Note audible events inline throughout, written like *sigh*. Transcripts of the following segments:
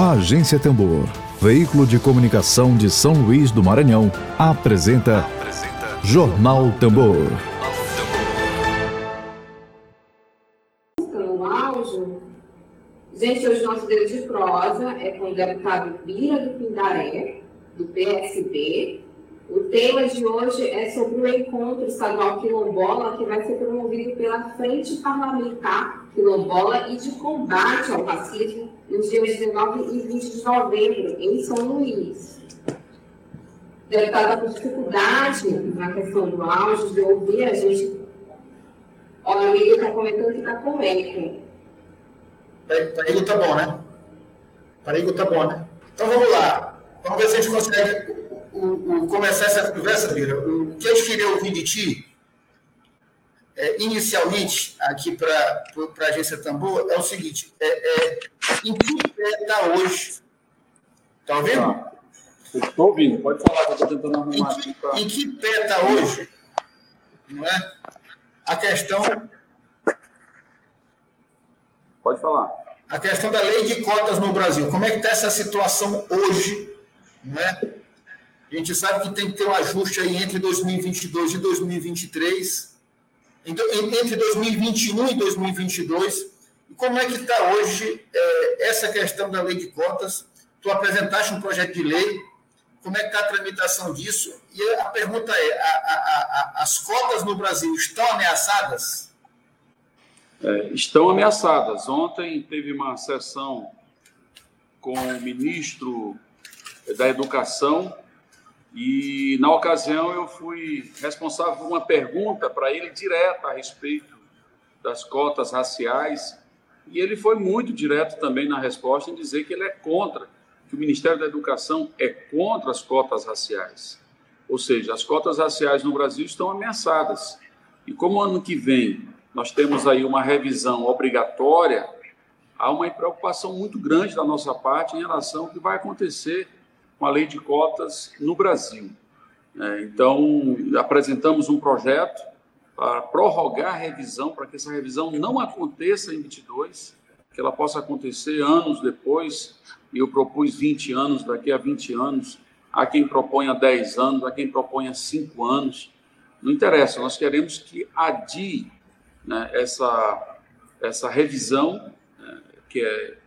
A Agência Tambor, veículo de comunicação de São Luís do Maranhão, apresenta, apresenta Jornal Tambor. No áudio, gente, hoje nosso dedo de prosa é com o deputado Bira do Pindaré, do PSB, o tema de hoje é sobre o encontro estadual quilombola que vai ser promovido pela Frente Parlamentar Quilombola e de Combate ao Racismo nos dias 19 e 20 de novembro, em São Luís. Deputada com dificuldade na questão do áudio, de ouvir a gente. Olha, o Igor está comentando que está com eco. Para Igor tá bom, né? Para Igor tá bom, né? Então vamos lá. Vamos ver se a gente consegue o, o, começar essa conversa, Bira, o que eu queria ouvir de ti, é, inicialmente, aqui para a agência Tambor, é o seguinte: é, é, em que pé está hoje? Está ouvindo? Tá. Estou ouvindo, pode falar, que eu estou tentando arrumar em que, aqui. Pra... Em que pé está hoje? Não é? A questão. Pode falar. A questão da lei de cotas no Brasil. Como é que está essa situação hoje? Não é? A gente sabe que tem que ter um ajuste aí entre 2022 e 2023, entre 2021 e 2022. E como é que está hoje é, essa questão da lei de cotas? Tu apresentaste um projeto de lei, como é que está a tramitação disso? E a pergunta é, a, a, a, as cotas no Brasil estão ameaçadas? É, estão ameaçadas. Ontem teve uma sessão com o ministro da Educação, e, na ocasião, eu fui responsável por uma pergunta para ele direta a respeito das cotas raciais. E ele foi muito direto também na resposta em dizer que ele é contra, que o Ministério da Educação é contra as cotas raciais. Ou seja, as cotas raciais no Brasil estão ameaçadas. E como ano que vem nós temos aí uma revisão obrigatória, há uma preocupação muito grande da nossa parte em relação ao que vai acontecer com a lei de cotas no Brasil. É, então, apresentamos um projeto para prorrogar a revisão, para que essa revisão não aconteça em 22, que ela possa acontecer anos depois, e eu propus 20 anos, daqui a 20 anos, há quem proponha 10 anos, há quem proponha 5 anos, não interessa, nós queremos que adie né, essa, essa revisão, né, que é,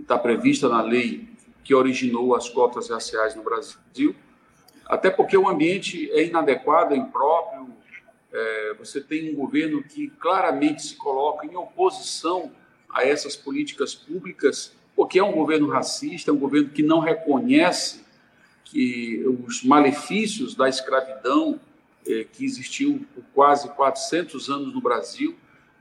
está prevista na lei que originou as cotas raciais no Brasil, até porque o ambiente é inadequado, é impróprio. É, você tem um governo que claramente se coloca em oposição a essas políticas públicas, porque é um governo racista, é um governo que não reconhece que os malefícios da escravidão é, que existiu por quase 400 anos no Brasil.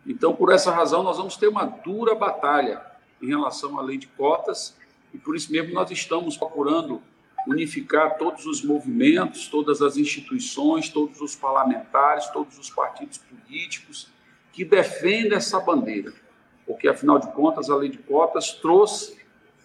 Então, por essa razão, nós vamos ter uma dura batalha em relação à lei de cotas e por isso mesmo nós estamos procurando unificar todos os movimentos, todas as instituições, todos os parlamentares, todos os partidos políticos que defendem essa bandeira. Porque, afinal de contas, a lei de cotas trouxe,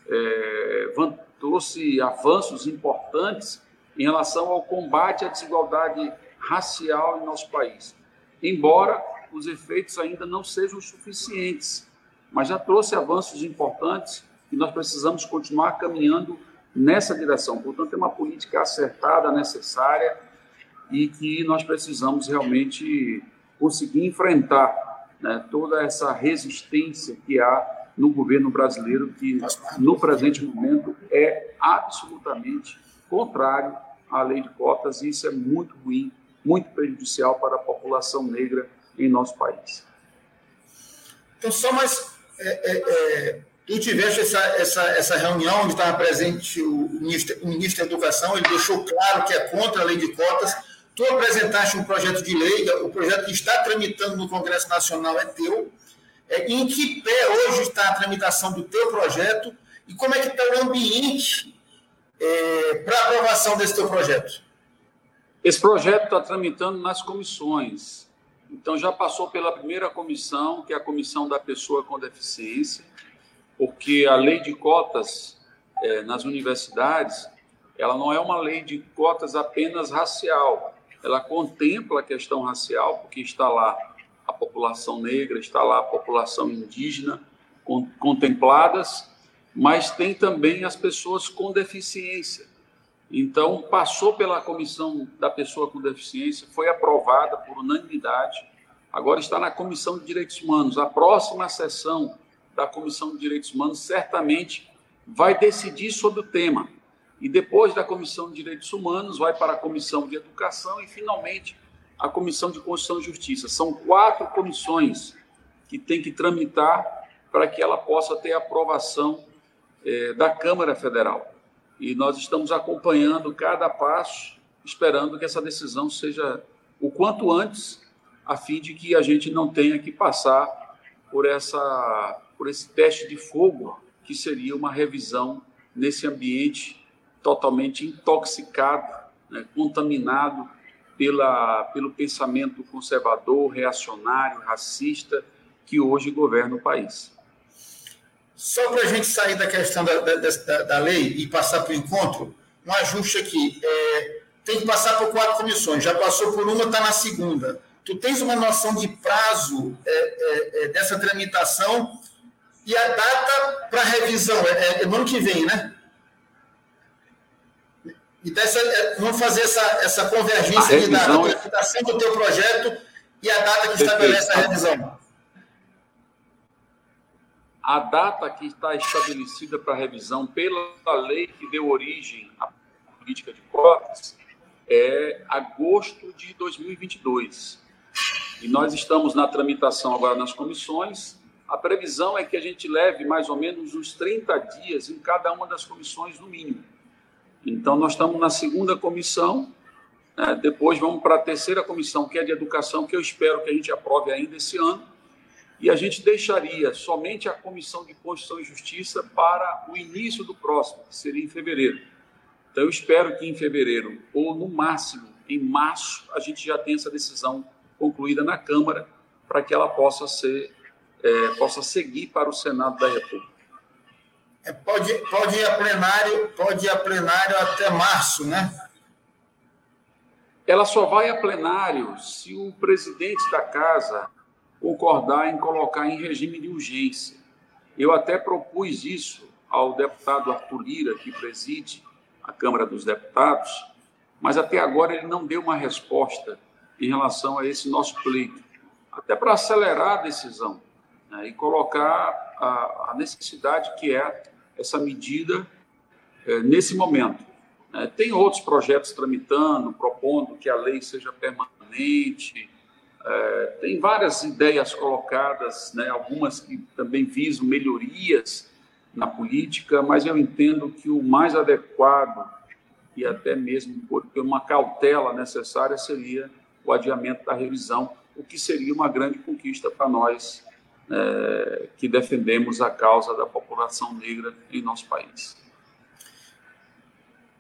é, trouxe avanços importantes em relação ao combate à desigualdade racial em nosso país. Embora os efeitos ainda não sejam suficientes, mas já trouxe avanços importantes e nós precisamos continuar caminhando nessa direção. Portanto, é uma política acertada, necessária e que nós precisamos realmente conseguir enfrentar né, toda essa resistência que há no governo brasileiro, que no presente momento é absolutamente contrário à lei de cotas, e isso é muito ruim, muito prejudicial para a população negra em nosso país. Então, só mais é, é, é Tu tiveste essa, essa, essa reunião onde estava presente o ministro, o ministro da Educação, ele deixou claro que é contra a lei de cotas. Tu apresentaste um projeto de lei, o projeto que está tramitando no Congresso Nacional é teu. É, em que pé hoje está a tramitação do teu projeto e como é que está o ambiente é, para aprovação desse teu projeto? Esse projeto está tramitando nas comissões. Então, já passou pela primeira comissão, que é a comissão da pessoa com deficiência porque a lei de cotas é, nas universidades, ela não é uma lei de cotas apenas racial, ela contempla a questão racial, porque está lá a população negra, está lá a população indígena contempladas, mas tem também as pessoas com deficiência. Então, passou pela comissão da pessoa com deficiência, foi aprovada por unanimidade, agora está na Comissão de Direitos Humanos. A próxima sessão da Comissão de Direitos Humanos certamente vai decidir sobre o tema. E depois da Comissão de Direitos Humanos, vai para a Comissão de Educação e, finalmente, a Comissão de Constituição e Justiça. São quatro comissões que tem que tramitar para que ela possa ter aprovação eh, da Câmara Federal. E nós estamos acompanhando cada passo, esperando que essa decisão seja o quanto antes, a fim de que a gente não tenha que passar por, essa, por esse teste de fogo, que seria uma revisão nesse ambiente totalmente intoxicado, né, contaminado pela, pelo pensamento conservador, reacionário, racista que hoje governa o país. Só para a gente sair da questão da, da, da, lei e passar para o encontro, um ajuste aqui. É, tem que passar por quatro comissões, já passou por uma, está na segunda. Tu tens uma noção de prazo é, é, é dessa tramitação e a data para revisão é, é, é no ano que vem, né? E dessa, é, vamos fazer essa, essa convergência de data, a tramitação do teu projeto e a data que Perfeito. estabelece a revisão. A data que está estabelecida para revisão pela lei que deu origem à política de cotas é agosto de 2022. E nós estamos na tramitação agora nas comissões. A previsão é que a gente leve mais ou menos uns 30 dias em cada uma das comissões, no mínimo. Então, nós estamos na segunda comissão, né? depois vamos para a terceira comissão, que é de educação, que eu espero que a gente aprove ainda esse ano, e a gente deixaria somente a Comissão de Constituição e Justiça para o início do próximo, que seria em fevereiro. Então, eu espero que em fevereiro, ou no máximo em março, a gente já tenha essa decisão concluída na Câmara, para que ela possa ser, é, possa seguir para o Senado da República. É, pode, pode ir a plenário, pode ir a plenário até março, né? Ela só vai a plenário se o presidente da casa concordar em colocar em regime de urgência. Eu até propus isso ao deputado Arthur Lira, que preside a Câmara dos Deputados, mas até agora ele não deu uma resposta em relação a esse nosso pleito, até para acelerar a decisão né, e colocar a, a necessidade que é essa medida é, nesse momento. É, tem outros projetos tramitando, propondo que a lei seja permanente, é, tem várias ideias colocadas, né, algumas que também visam melhorias na política, mas eu entendo que o mais adequado e até mesmo por uma cautela necessária seria o adiamento da revisão, o que seria uma grande conquista para nós é, que defendemos a causa da população negra em nosso país.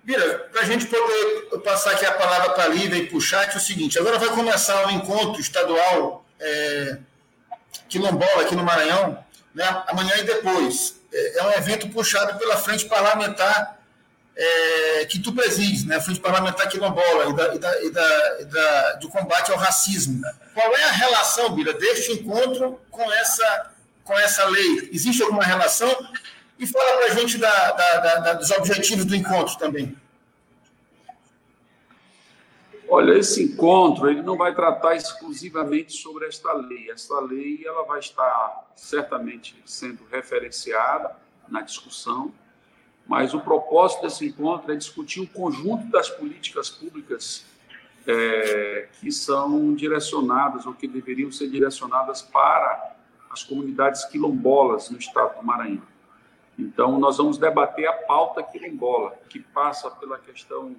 Vira, para a gente poder passar aqui a palavra para a Lívia e para o chat, é o seguinte: agora vai começar um encontro estadual é, quilombola aqui no Maranhão, né, amanhã e depois. É, é um evento puxado pela Frente Parlamentar é, que tu presides, né, a Frente Parlamentar Quilombola e, da, e, da, e, da, e da, do combate ao racismo. Qual é a relação, Bira, deste encontro com essa, com essa lei? Existe alguma relação? E fala para a gente da, da, dos objetivos do encontro também. Olha, esse encontro ele não vai tratar exclusivamente sobre esta lei. Esta lei ela vai estar certamente sendo referenciada na discussão, mas o propósito desse encontro é discutir o conjunto das políticas públicas é, que são direcionadas ou que deveriam ser direcionadas para as comunidades quilombolas no estado do Maranhão. Então, nós vamos debater a pauta quilombola, que passa pela questão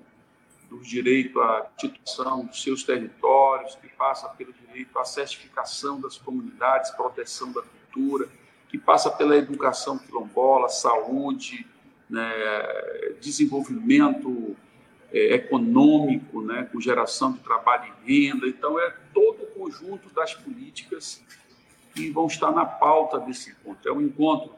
do direito à titulação dos seus territórios, que passa pelo direito à certificação das comunidades, proteção da cultura, que passa pela educação quilombola, saúde, né, desenvolvimento é, econômico, né, com geração de trabalho e renda. Então, é todo o conjunto das políticas que vão estar na pauta desse encontro. É um encontro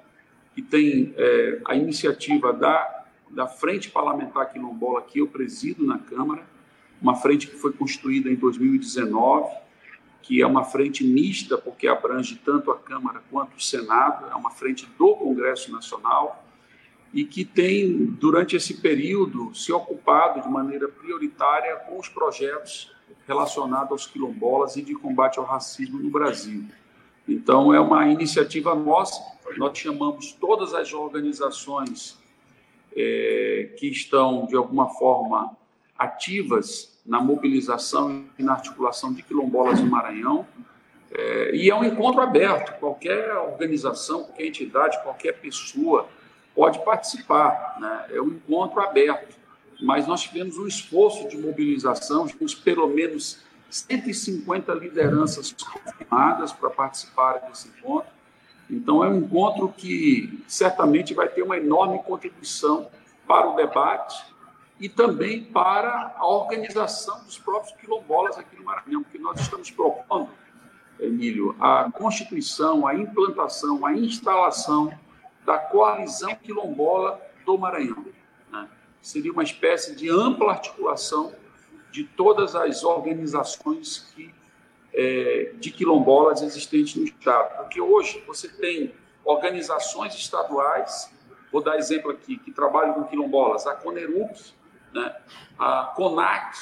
que tem é, a iniciativa da, da Frente Parlamentar Quilombola, que eu presido na Câmara, uma frente que foi constituída em 2019, que é uma frente mista, porque abrange tanto a Câmara quanto o Senado, é uma frente do Congresso Nacional, e que tem, durante esse período, se ocupado de maneira prioritária com os projetos relacionados aos quilombolas e de combate ao racismo no Brasil. Então, é uma iniciativa nossa, nós chamamos todas as organizações é, que estão, de alguma forma, ativas na mobilização e na articulação de quilombolas no Maranhão, é, e é um encontro aberto, qualquer organização, qualquer entidade, qualquer pessoa pode participar, né? é um encontro aberto. Mas nós tivemos um esforço de mobilização, temos pelo menos 150 lideranças confirmadas para participar desse encontro. Então, é um encontro que certamente vai ter uma enorme contribuição para o debate e também para a organização dos próprios quilombolas aqui no Maranhão, porque nós estamos propondo, Emílio, a constituição, a implantação, a instalação da coalizão quilombola do Maranhão. Né? Seria uma espécie de ampla articulação de todas as organizações que, é, de quilombolas existentes no Estado. Porque hoje você tem organizações estaduais, vou dar exemplo aqui, que trabalham com quilombolas, a Conerux, né? a CONAC,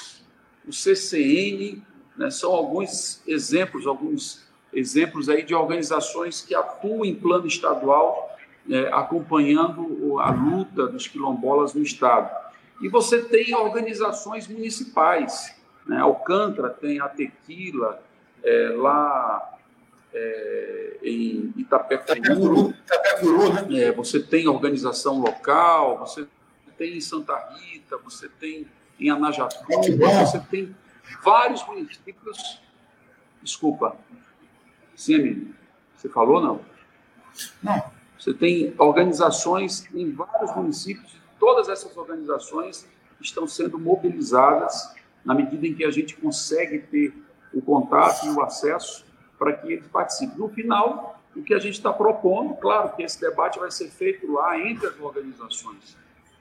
o CCN, né? são alguns exemplos, alguns exemplos aí de organizações que atuam em plano estadual é, acompanhando a luta dos quilombolas no Estado. E você tem organizações municipais, né? Alcântara tem a Tequila, é, lá é, em Itapecuru, Itapecuru né? É, você tem organização local, você tem em Santa Rita, você tem em Anajatuba, você tem vários municípios. Desculpa. Sim, Emílio. Você falou não? Não. Você tem organizações em vários municípios, todas essas organizações estão sendo mobilizadas na medida em que a gente consegue ter o contato e o acesso para que eles participem. No final, o que a gente está propondo, claro que esse debate vai ser feito lá entre as organizações,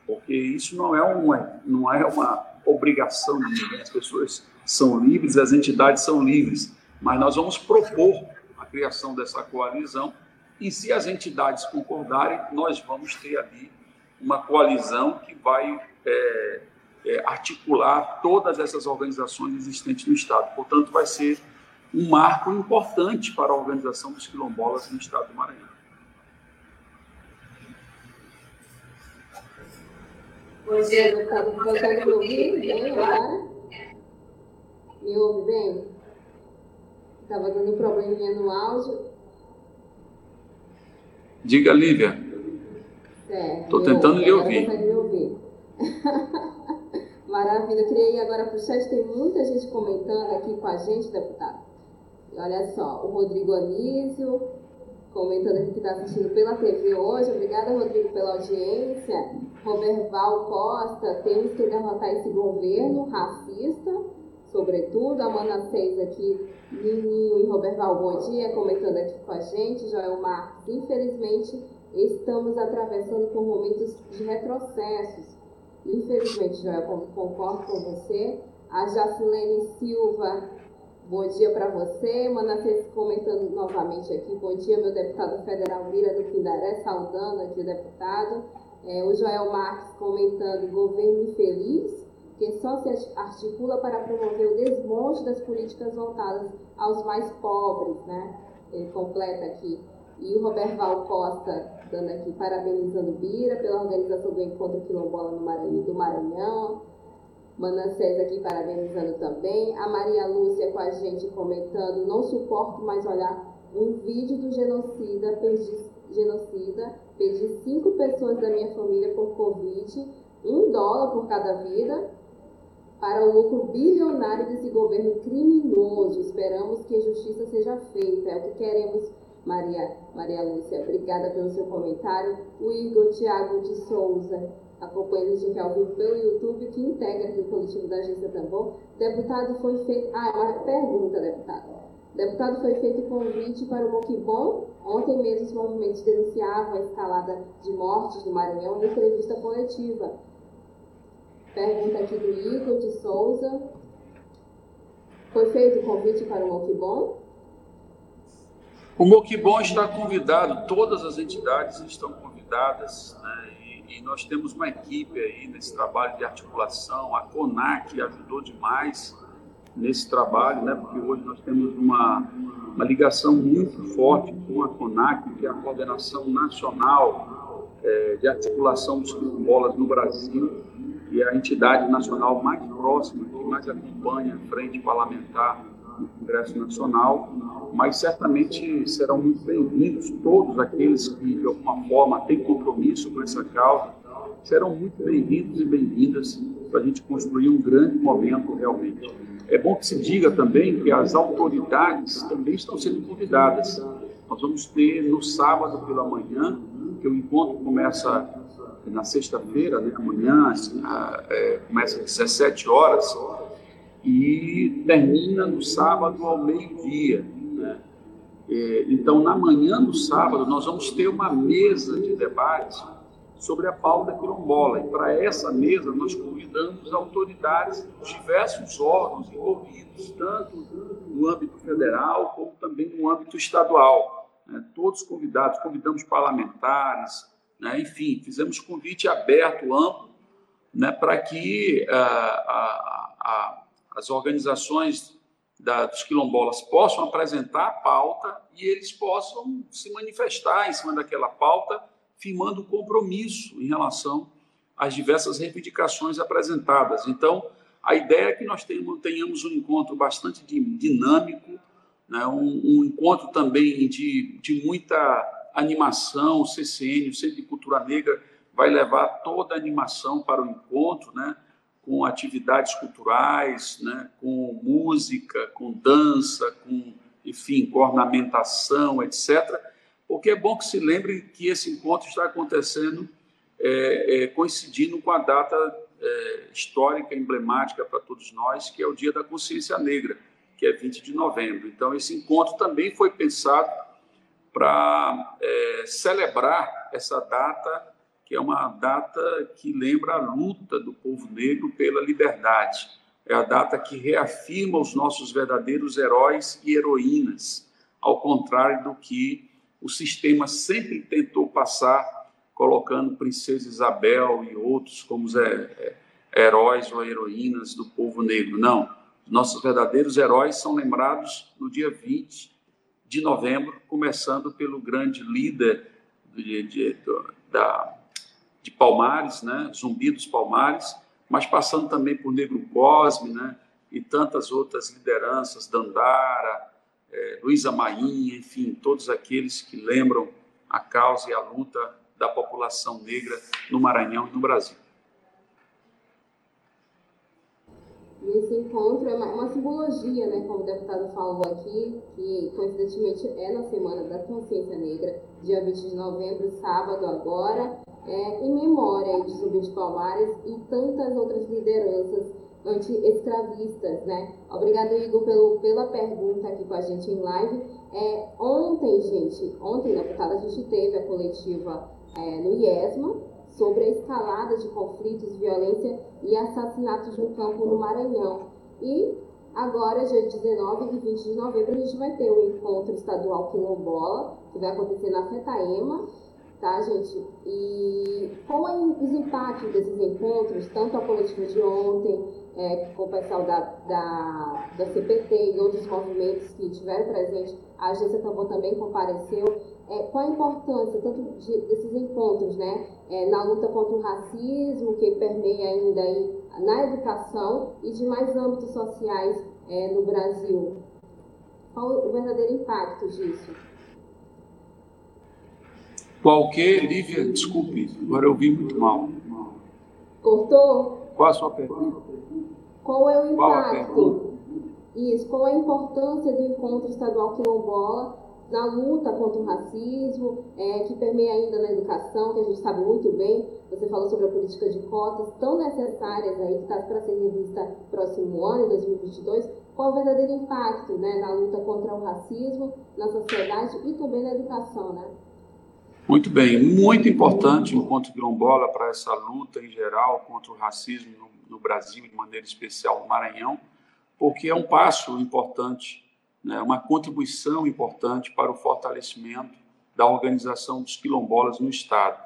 porque isso não é uma, não é uma obrigação de ninguém, as pessoas são livres, as entidades são livres, mas nós vamos propor a criação dessa coalizão e se as entidades concordarem, nós vamos ter ali uma coalizão que vai é, é, articular todas essas organizações existentes no Estado. Portanto, vai ser um marco importante para a organização dos quilombolas no Estado do Maranhão. Bom dia, Lucas. Consegue me ouvir bem agora? Me ouve bem? Estava dando um probleminha no áudio. Diga, Lívia. Estou tentando lhe ouvir. Me ouvir. *laughs* Maravilha. Eu queria ir agora para o chat. Tem muita gente comentando aqui com a gente, deputado. Olha só, o Rodrigo Anísio comentando aqui que está assistindo pela TV hoje. Obrigada, Rodrigo, pela audiência. Roberval Costa, temos que derrotar esse governo racista, sobretudo. Amanda Seis aqui Lininho e Roberval, bom dia, comentando aqui com a gente. Joel Marques, infelizmente, estamos atravessando por momentos de retrocessos. Infelizmente, Joel, concordo com você. A Jacilene Silva, bom dia para você. Manassés comentando novamente aqui, bom dia, meu deputado federal Vira do Pindaré, saudando aqui o deputado. É, o Joel Marques comentando, governo infeliz que só se articula para promover o desmonte das políticas voltadas aos mais pobres, né? Ele completa aqui. E o Roberval Costa, dando aqui, parabenizando Bira pela organização do Encontro Quilombola no Maranhão, do Maranhão. Manassés aqui parabenizando também. A Maria Lúcia com a gente comentando, não suporto mais olhar um vídeo do genocida, perdi, genocida, perdi cinco pessoas da minha família por Covid, um dólar por cada vida, para o lucro bilionário desse governo criminoso. Esperamos que justiça seja feita. É o que queremos, Maria, Maria Lúcia. Obrigada pelo seu comentário. O Igor Tiago de Souza, acompanhando gente ao vivo pelo YouTube, que integra aqui o coletivo da Agência Tambor. Deputado, foi feito. Ah, é uma pergunta, deputado. Deputado, foi feito convite para o Moquibom. Ontem mesmo os movimentos denunciavam a escalada de mortes no Maranhão em entrevista coletiva. Pergunta aqui do Igor de Souza. Foi feito o convite para o Moquibom? O Moquibom está convidado, todas as entidades estão convidadas, né, e nós temos uma equipe aí nesse trabalho de articulação, a CONAC ajudou demais nesse trabalho, né, porque hoje nós temos uma, uma ligação muito forte com a CONAC, que é a Coordenação Nacional é, de Articulação dos Quilombolas no Brasil, e a entidade nacional mais próxima, que mais acompanha a frente parlamentar no Congresso Nacional, mas certamente serão muito bem-vindos todos aqueles que, de alguma forma, têm compromisso com essa causa, serão muito bem-vindos e bem-vindas para a gente construir um grande momento realmente. É bom que se diga também que as autoridades também estão sendo convidadas. Nós vamos ter no sábado pela manhã, que o encontro começa na sexta-feira, né, amanhã, assim, é, começa às 17 horas, e termina no sábado ao meio-dia. Né? É, então, na manhã do sábado, nós vamos ter uma mesa de debate sobre a pauta quilombola. E para essa mesa, nós convidamos autoridades dos diversos órgãos envolvidos, tanto no âmbito federal como também no âmbito estadual. Né? Todos convidados, convidamos parlamentares, né? enfim, fizemos convite aberto, amplo, né? para que uh, a, a as organizações da, dos quilombolas possam apresentar a pauta e eles possam se manifestar em cima daquela pauta, firmando compromisso em relação às diversas reivindicações apresentadas. Então, a ideia é que nós tenhamos um encontro bastante dinâmico, né? um, um, encontro também de, de muita animação. O CCN, o Centro de Cultura Negra, vai levar toda a animação para o encontro, né? com atividades culturais, né, com música, com dança, com, enfim, com ornamentação, etc. Porque é bom que se lembre que esse encontro está acontecendo é, é, coincidindo com a data é, histórica, emblemática para todos nós, que é o Dia da Consciência Negra, que é 20 de novembro. Então, esse encontro também foi pensado para é, celebrar essa data que é uma data que lembra a luta do povo negro pela liberdade. É a data que reafirma os nossos verdadeiros heróis e heroínas, ao contrário do que o sistema sempre tentou passar, colocando Princesa Isabel e outros como é, é, heróis ou heroínas do povo negro. Não. Nossos verdadeiros heróis são lembrados no dia 20 de novembro, começando pelo grande líder de, de, da, de Palmares, né? Zumbi dos Palmares, mas passando também por Negro Cosme, né? E tantas outras lideranças, Dandara, é, Luísa Mainha, enfim, todos aqueles que lembram a causa e a luta da população negra no Maranhão e no Brasil. Esse encontro é uma, uma, simbologia, né, como o deputado falou aqui, que coincidentemente é na Semana da Consciência Negra, dia 20 de novembro, sábado agora, é, em memória de Zumbi de Palmares e tantas outras lideranças anti-escravistas, né? Obrigado, Igor, pelo, pela pergunta aqui com a gente em live. É, ontem, gente, ontem, deputada, a gente teve a coletiva é, no IESMA sobre a escalada de conflitos, violência e assassinatos no campo no Maranhão. E agora, dia 19 e 20 de novembro, a gente vai ter o encontro estadual quilombola, que vai acontecer na FETAEMA, tá, gente? E qual é os impactos desses encontros, tanto a coletiva de ontem, é, com o pessoal da, da, da CPT e outros movimentos que tiveram presente, a agência Tambor também compareceu. É, qual a importância tanto de, desses encontros, né, é, na luta contra o racismo, que permeia ainda aí na educação e demais âmbitos sociais é, no Brasil? Qual o verdadeiro impacto disso? Qualquer, Lívia, desculpe, agora eu ouvi muito mal. Cortou? Qual a sua pergunta? Qual é o impacto? Isso, qual é a importância do encontro estadual quilombola na luta contra o racismo, é, que permeia ainda na educação, que a gente sabe muito bem. Você falou sobre a política de cotas, tão necessárias aí, que está para ser revista próximo ano, em 2022. Qual é o verdadeiro impacto né, na luta contra o racismo, na sociedade e também na educação, né? Muito bem, muito importante o encontro quilombola para essa luta em geral contra o racismo no, no, Brasil, de maneira especial no Maranhão, porque é um passo importante, né, uma contribuição importante para o fortalecimento da organização dos quilombolas no Estado.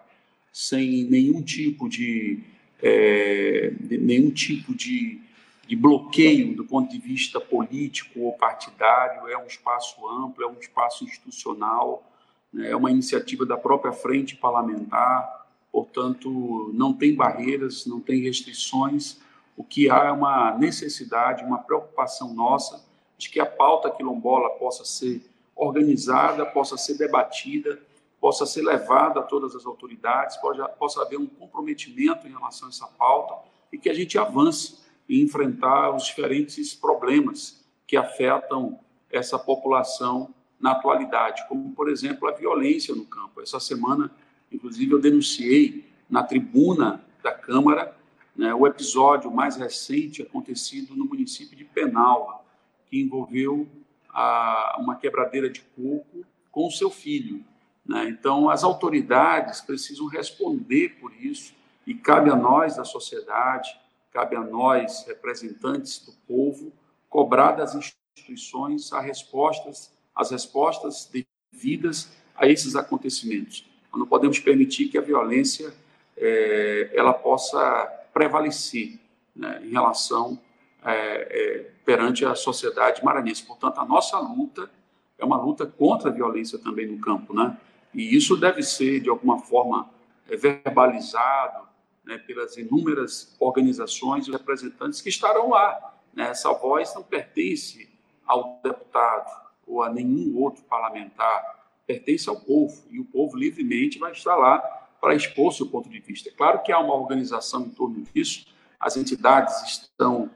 sem nenhum tipo de, é, de nenhum tipo de, de bloqueio do ponto de vista político ou partidário. É um espaço amplo, é um espaço institucional, né? é uma iniciativa da própria frente parlamentar. Portanto, não tem barreiras, não tem restrições. O que há é uma necessidade, uma preocupação nossa de que a pauta quilombola possa ser organizada, possa ser debatida, possa ser levada a todas as autoridades, possa, possa haver um comprometimento em relação a essa pauta e que a gente avance em enfrentar os diferentes problemas que afetam essa população na atualidade, como, por exemplo, a violência no campo. Essa semana, inclusive, eu denunciei na tribuna da Câmara né, o episódio mais recente acontecido no município de Penalva, que envolveu a, uma quebradeira de coco com o seu filho. Né? Então, as autoridades precisam responder por isso, e cabe a nós, da sociedade, cabe a nós, representantes do povo, cobrar das instituições as respostas, as respostas devidas a esses acontecimentos. Não podemos permitir que a violência é, ela possa prevalecer né, em relação é, é, perante a sociedade maranhense. Portanto, a nossa luta é uma luta contra a violência também no campo, né? E isso deve ser, de alguma forma, é, verbalizado né, pelas inúmeras organizações e representantes que estarão lá. Né? Essa voz não pertence ao deputado ou a nenhum outro parlamentar, pertence ao povo, e o povo livremente vai estar lá para expor seu ponto de vista. É claro que há uma organização em torno disso, as entidades estão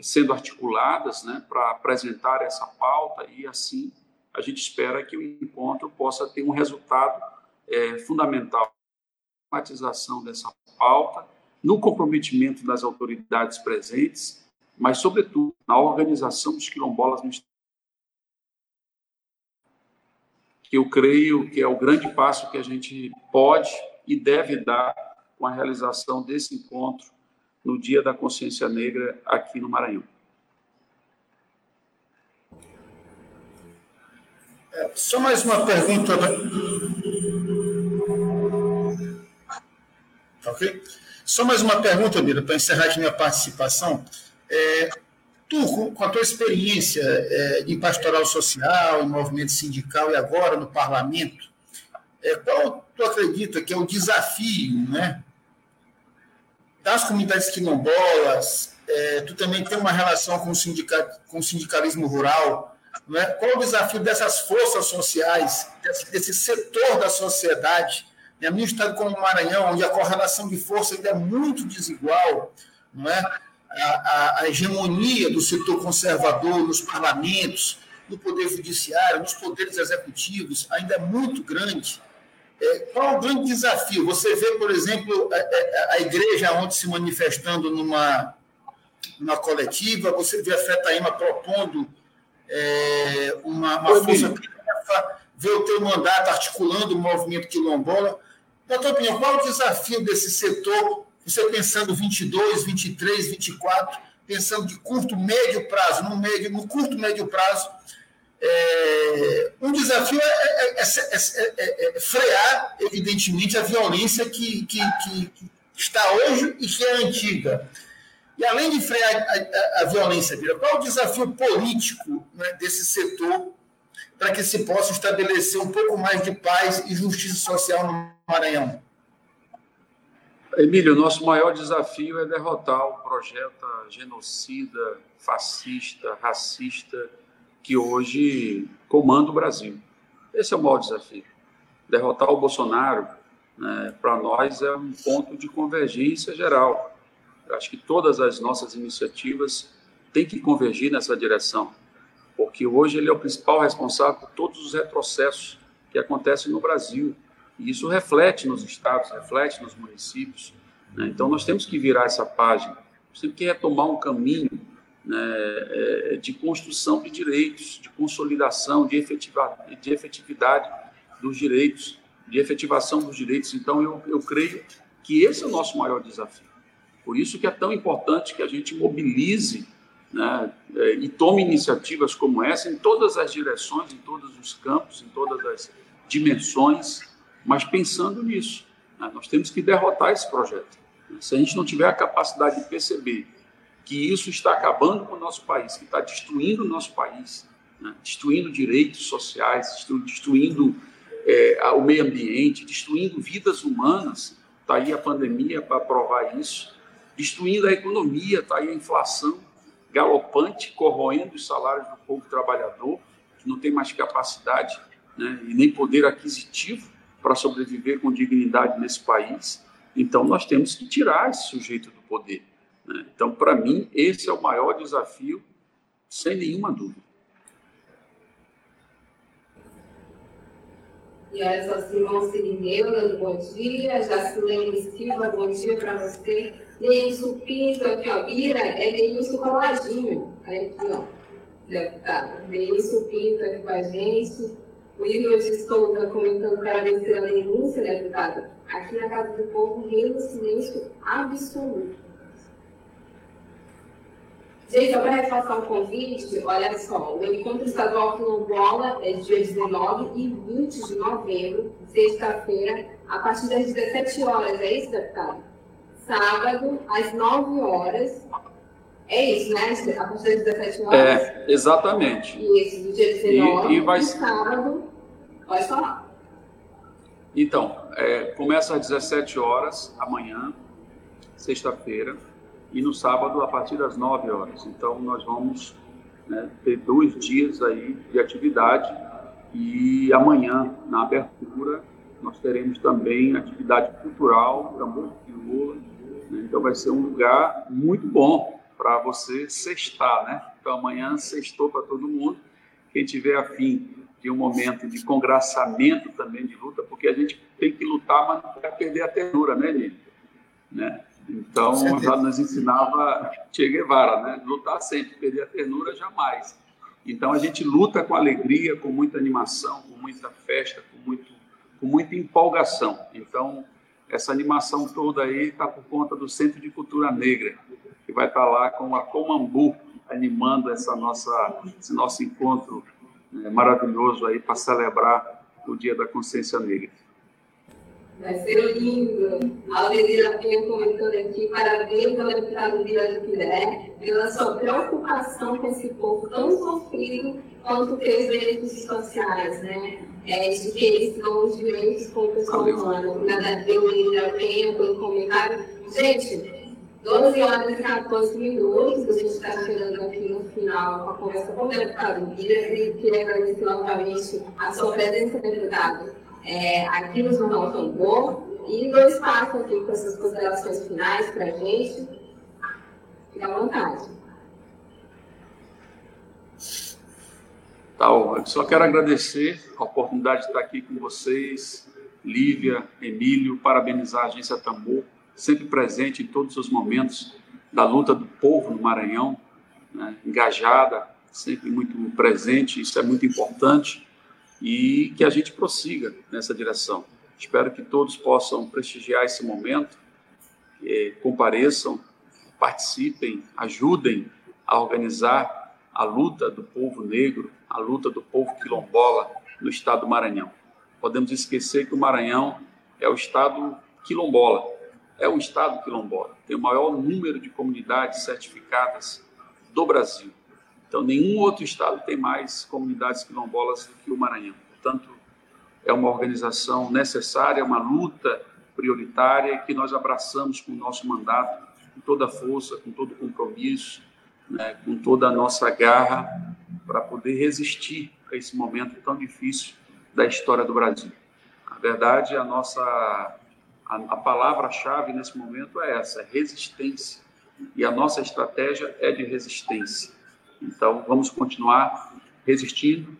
sendo articuladas né, para apresentar essa pauta e assim a gente espera que o encontro possa ter um resultado é, fundamental na matização dessa pauta, no comprometimento das autoridades presentes, mas, sobretudo, na organização dos quilombolas no Estado. Que eu creio que é o grande passo que a gente pode e deve dar com a realização desse encontro no Dia da Consciência Negra aqui no Maranhão. É, só mais uma pergunta. Tá ok? Só mais uma pergunta, Mira, para encerrar aqui minha participação. É, tu, com a tua experiência é, em pastoral social, em movimento sindical e agora no parlamento, é, qual tu acredita que é o desafio né, das comunidades quilombolas, é, tu também tem uma relação com o, sindica, com o sindicalismo rural. Né? Qual o desafio dessas forças sociais, desse, desse setor da sociedade? Né? No estado como o Maranhão, onde a correlação de força ainda é muito desigual, não é? A, a, hegemonia do setor conservador nos parlamentos, no poder judiciário, nos poderes executivos, ainda é muito grande. É, qual é o grande desafio? Você vê, por exemplo, a, a, igreja ontem se manifestando numa, numa coletiva, você vê a FETAIMA propondo é, uma, uma força tarefa, vê o teu mandato articulando o movimento quilombola. Na tua opinião, qual é o desafio desse setor, você pensando 22, 23, 24, pensando de curto, médio prazo, no, médio, no curto, médio prazo, é, um desafio é, é, é, frear, evidentemente, a violência que, que, que, está hoje e que é antiga. E além de frear a, a, a violência, qual é o desafio político né, desse setor para que se possa estabelecer um pouco mais de paz e justiça social no Maranhão? Emílio, nosso maior desafio é derrotar o projeto genocida, fascista, racista que hoje comanda o Brasil. Esse é o maior desafio. Derrotar o Bolsonaro, né, para nós, é um ponto de convergência geral. Eu acho que todas as nossas iniciativas têm que convergir nessa direção, porque hoje ele é o principal responsável por todos os retrocessos que acontecem no Brasil. E isso reflete nos estados, reflete nos municípios. Né? Então, nós temos que virar essa página, temos que retomar um caminho né, é, de construção de direitos, de consolidação, de, efetiva, de efetividade dos direitos, de efetivação dos direitos. Então, eu, eu creio que esse é o nosso maior desafio. Por isso que é tão importante que a gente mobilize né, é, e tome iniciativas como essa em todas as direções, em todos os campos, em todas as dimensões, mas pensando nisso, Né? Nós temos que derrotar esse projeto. Se a gente não tiver a capacidade de perceber que isso está acabando com o nosso país, que está destruindo o nosso país, né? destruindo direitos sociais, destruindo é, o meio ambiente, destruindo vidas humanas, está aí a pandemia para provar isso, destruindo a economia, está aí a inflação galopante, corroendo os salários do povo trabalhador, que não tem mais capacidade né, e nem poder aquisitivo para sobreviver com dignidade nesse país. Então, nós temos que tirar esse sujeito do poder. Né? Então, para mim, esse é o maior desafio, sem nenhuma dúvida. E essa Simão Sirineula, bom dia. Jacilene Silva, bom dia para você. Neilson Pinto, aqui, ó. Ira, é Neilson Coladinho. Aí, aqui, ó. Deputado. Neilson Pinto aqui com a gente. O Igor de Souza comentando para vencer a denúncia, deputado. Aqui na Casa do Povo, reina silêncio absoluto. Gente, só para reforçar o convite, olha só, o Encontro Estadual Quilombola é dia 19 e 20 de novembro, sexta-feira, a partir das 17 horas, é isso, deputado? Sábado, às 9 horas. É isso, né? A partir das 17 horas? É, exatamente. Isso, do dia 19 e, e vai... sábado. Pode falar. Então, é, começa às 17 horas, amanhã, sexta-feira e no sábado a partir das 9 horas. Então nós vamos né, ter dois dias aí de atividade e amanhã na abertura nós teremos também atividade cultural, tambor de Lula. Né? Então vai ser um lugar muito bom para você sextar, né? Então amanhã sextou para todo mundo. Quem tiver afim de um momento de congraçamento também de luta, porque a gente tem que lutar, mas não quer perder a ternura, né, Nini? Né? Então, já nos ensinava Che Guevara, né? Lutar sempre, perder a ternura jamais. Então, a gente luta com alegria, com muita animação, com muita festa, com, muito, com muita empolgação. Então, essa animação toda aí está por conta do Centro de Cultura Negra, que vai estar tá lá com a Comambu animando essa nossa, esse nosso encontro né, maravilhoso aí para celebrar o Dia da Consciência Negra. Vai ser lindo. A Aurelina veio comentando aqui, parabéns deputado Vila de Piré pela sua preocupação com esse povo tão sofrido quanto os benefícios sociais, né? É, de que eles dão os direitos como pessoa humana. Nada a ver, Aurelina Penha, pelo comentário. Gente, 12 horas e 14 minutos, a gente está chegando aqui no final com a conversa com o deputado Vila e queria agradecer novamente a sua presença, deputado é, aqui no Jornal Tambor e dou espaço aqui com essas considerações finais para a gente. Fique à vontade. Tá, eu só quero agradecer a oportunidade de estar aqui com vocês, Lívia, Emílio, parabenizar a Agência Tambor, sempre presente em todos os momentos da luta do povo no Maranhão, né, engajada, sempre muito presente, isso é muito importante e que a gente prossiga nessa direção. Espero que todos possam prestigiar esse momento, compareçam, participem, ajudem a organizar a luta do povo negro, a luta do povo quilombola no estado do Maranhão. Podemos esquecer que o Maranhão é o estado quilombola, é o estado quilombola, tem o maior número de comunidades certificadas do Brasil. Então, nenhum outro estado tem mais comunidades quilombolas do que o Maranhão. Portanto, é uma organização necessária, uma luta prioritária que nós abraçamos com o nosso mandato, com toda a força, com todo o compromisso, né, com toda a nossa garra para poder resistir a esse momento tão difícil da história do Brasil. Na verdade, a nossa a, a palavra-chave nesse momento é essa, é resistência. E a nossa estratégia é de resistência. Então, vamos continuar resistindo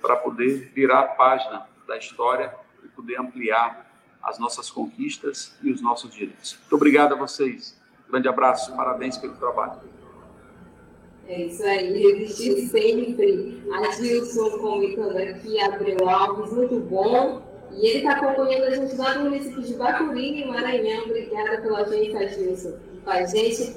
para poder virar a página da história e poder ampliar as nossas conquistas e os nossos direitos. Muito obrigado a vocês. grande abraço, parabéns pelo trabalho. É isso aí, resistir sempre. Adilson comentando aqui, Abreu Alves, muito bom. E ele está acompanhando a gente lá no município de em Maranhão. Obrigada pela gente, Adilson. Com a gente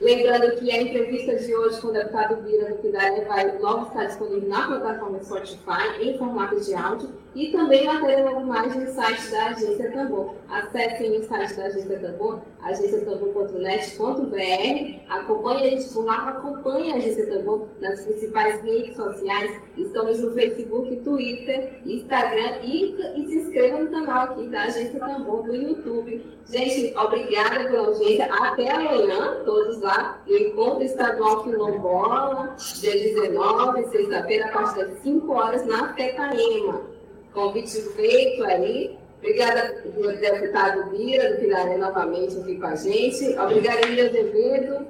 Lembrando que a entrevista de hoje com o deputado Bira do Pidaré vai logo estar disponível na plataforma Spotify em formato de áudio e também na telenovagem no site da Agência Tambor. Acessem o site da Agência Tambor, agenciatambor.net.br. Acompanhe a gente por lá, acompanhe a Agência Tambor nas principais redes sociais. Estamos no Facebook, Twitter, Instagram e, e se inscreva no canal aqui da Agência Tambor no YouTube. Gente, obrigada pela audiência. Até amanhã, todos lá no Encontro Estadual Quilombola, dia 19, sexta-feira, a partir das 5 horas, na Tecaema. Convite feito aí. Obrigada, deputado Bira, do Pilaré, novamente aqui com a gente. Obrigada, Ilha Azevedo.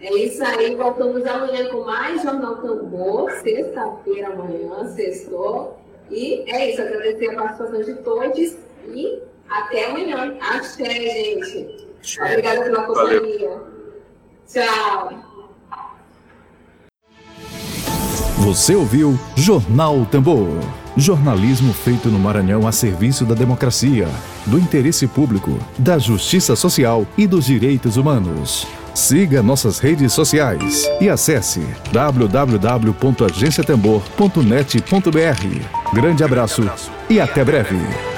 É isso aí, voltamos amanhã com mais Jornal Tambor, sexta-feira amanhã, sextou. E é isso, agradecer a participação de todos e até amanhã. Axé, gente. Obrigada pela companhia. Tchau. Você ouviu Jornal Tambor. Jornalismo feito no Maranhão a serviço da democracia, do interesse público, da justiça social e dos direitos humanos. Siga nossas redes sociais e acesse www.agenciatambor.net.br. Grande abraço e até breve.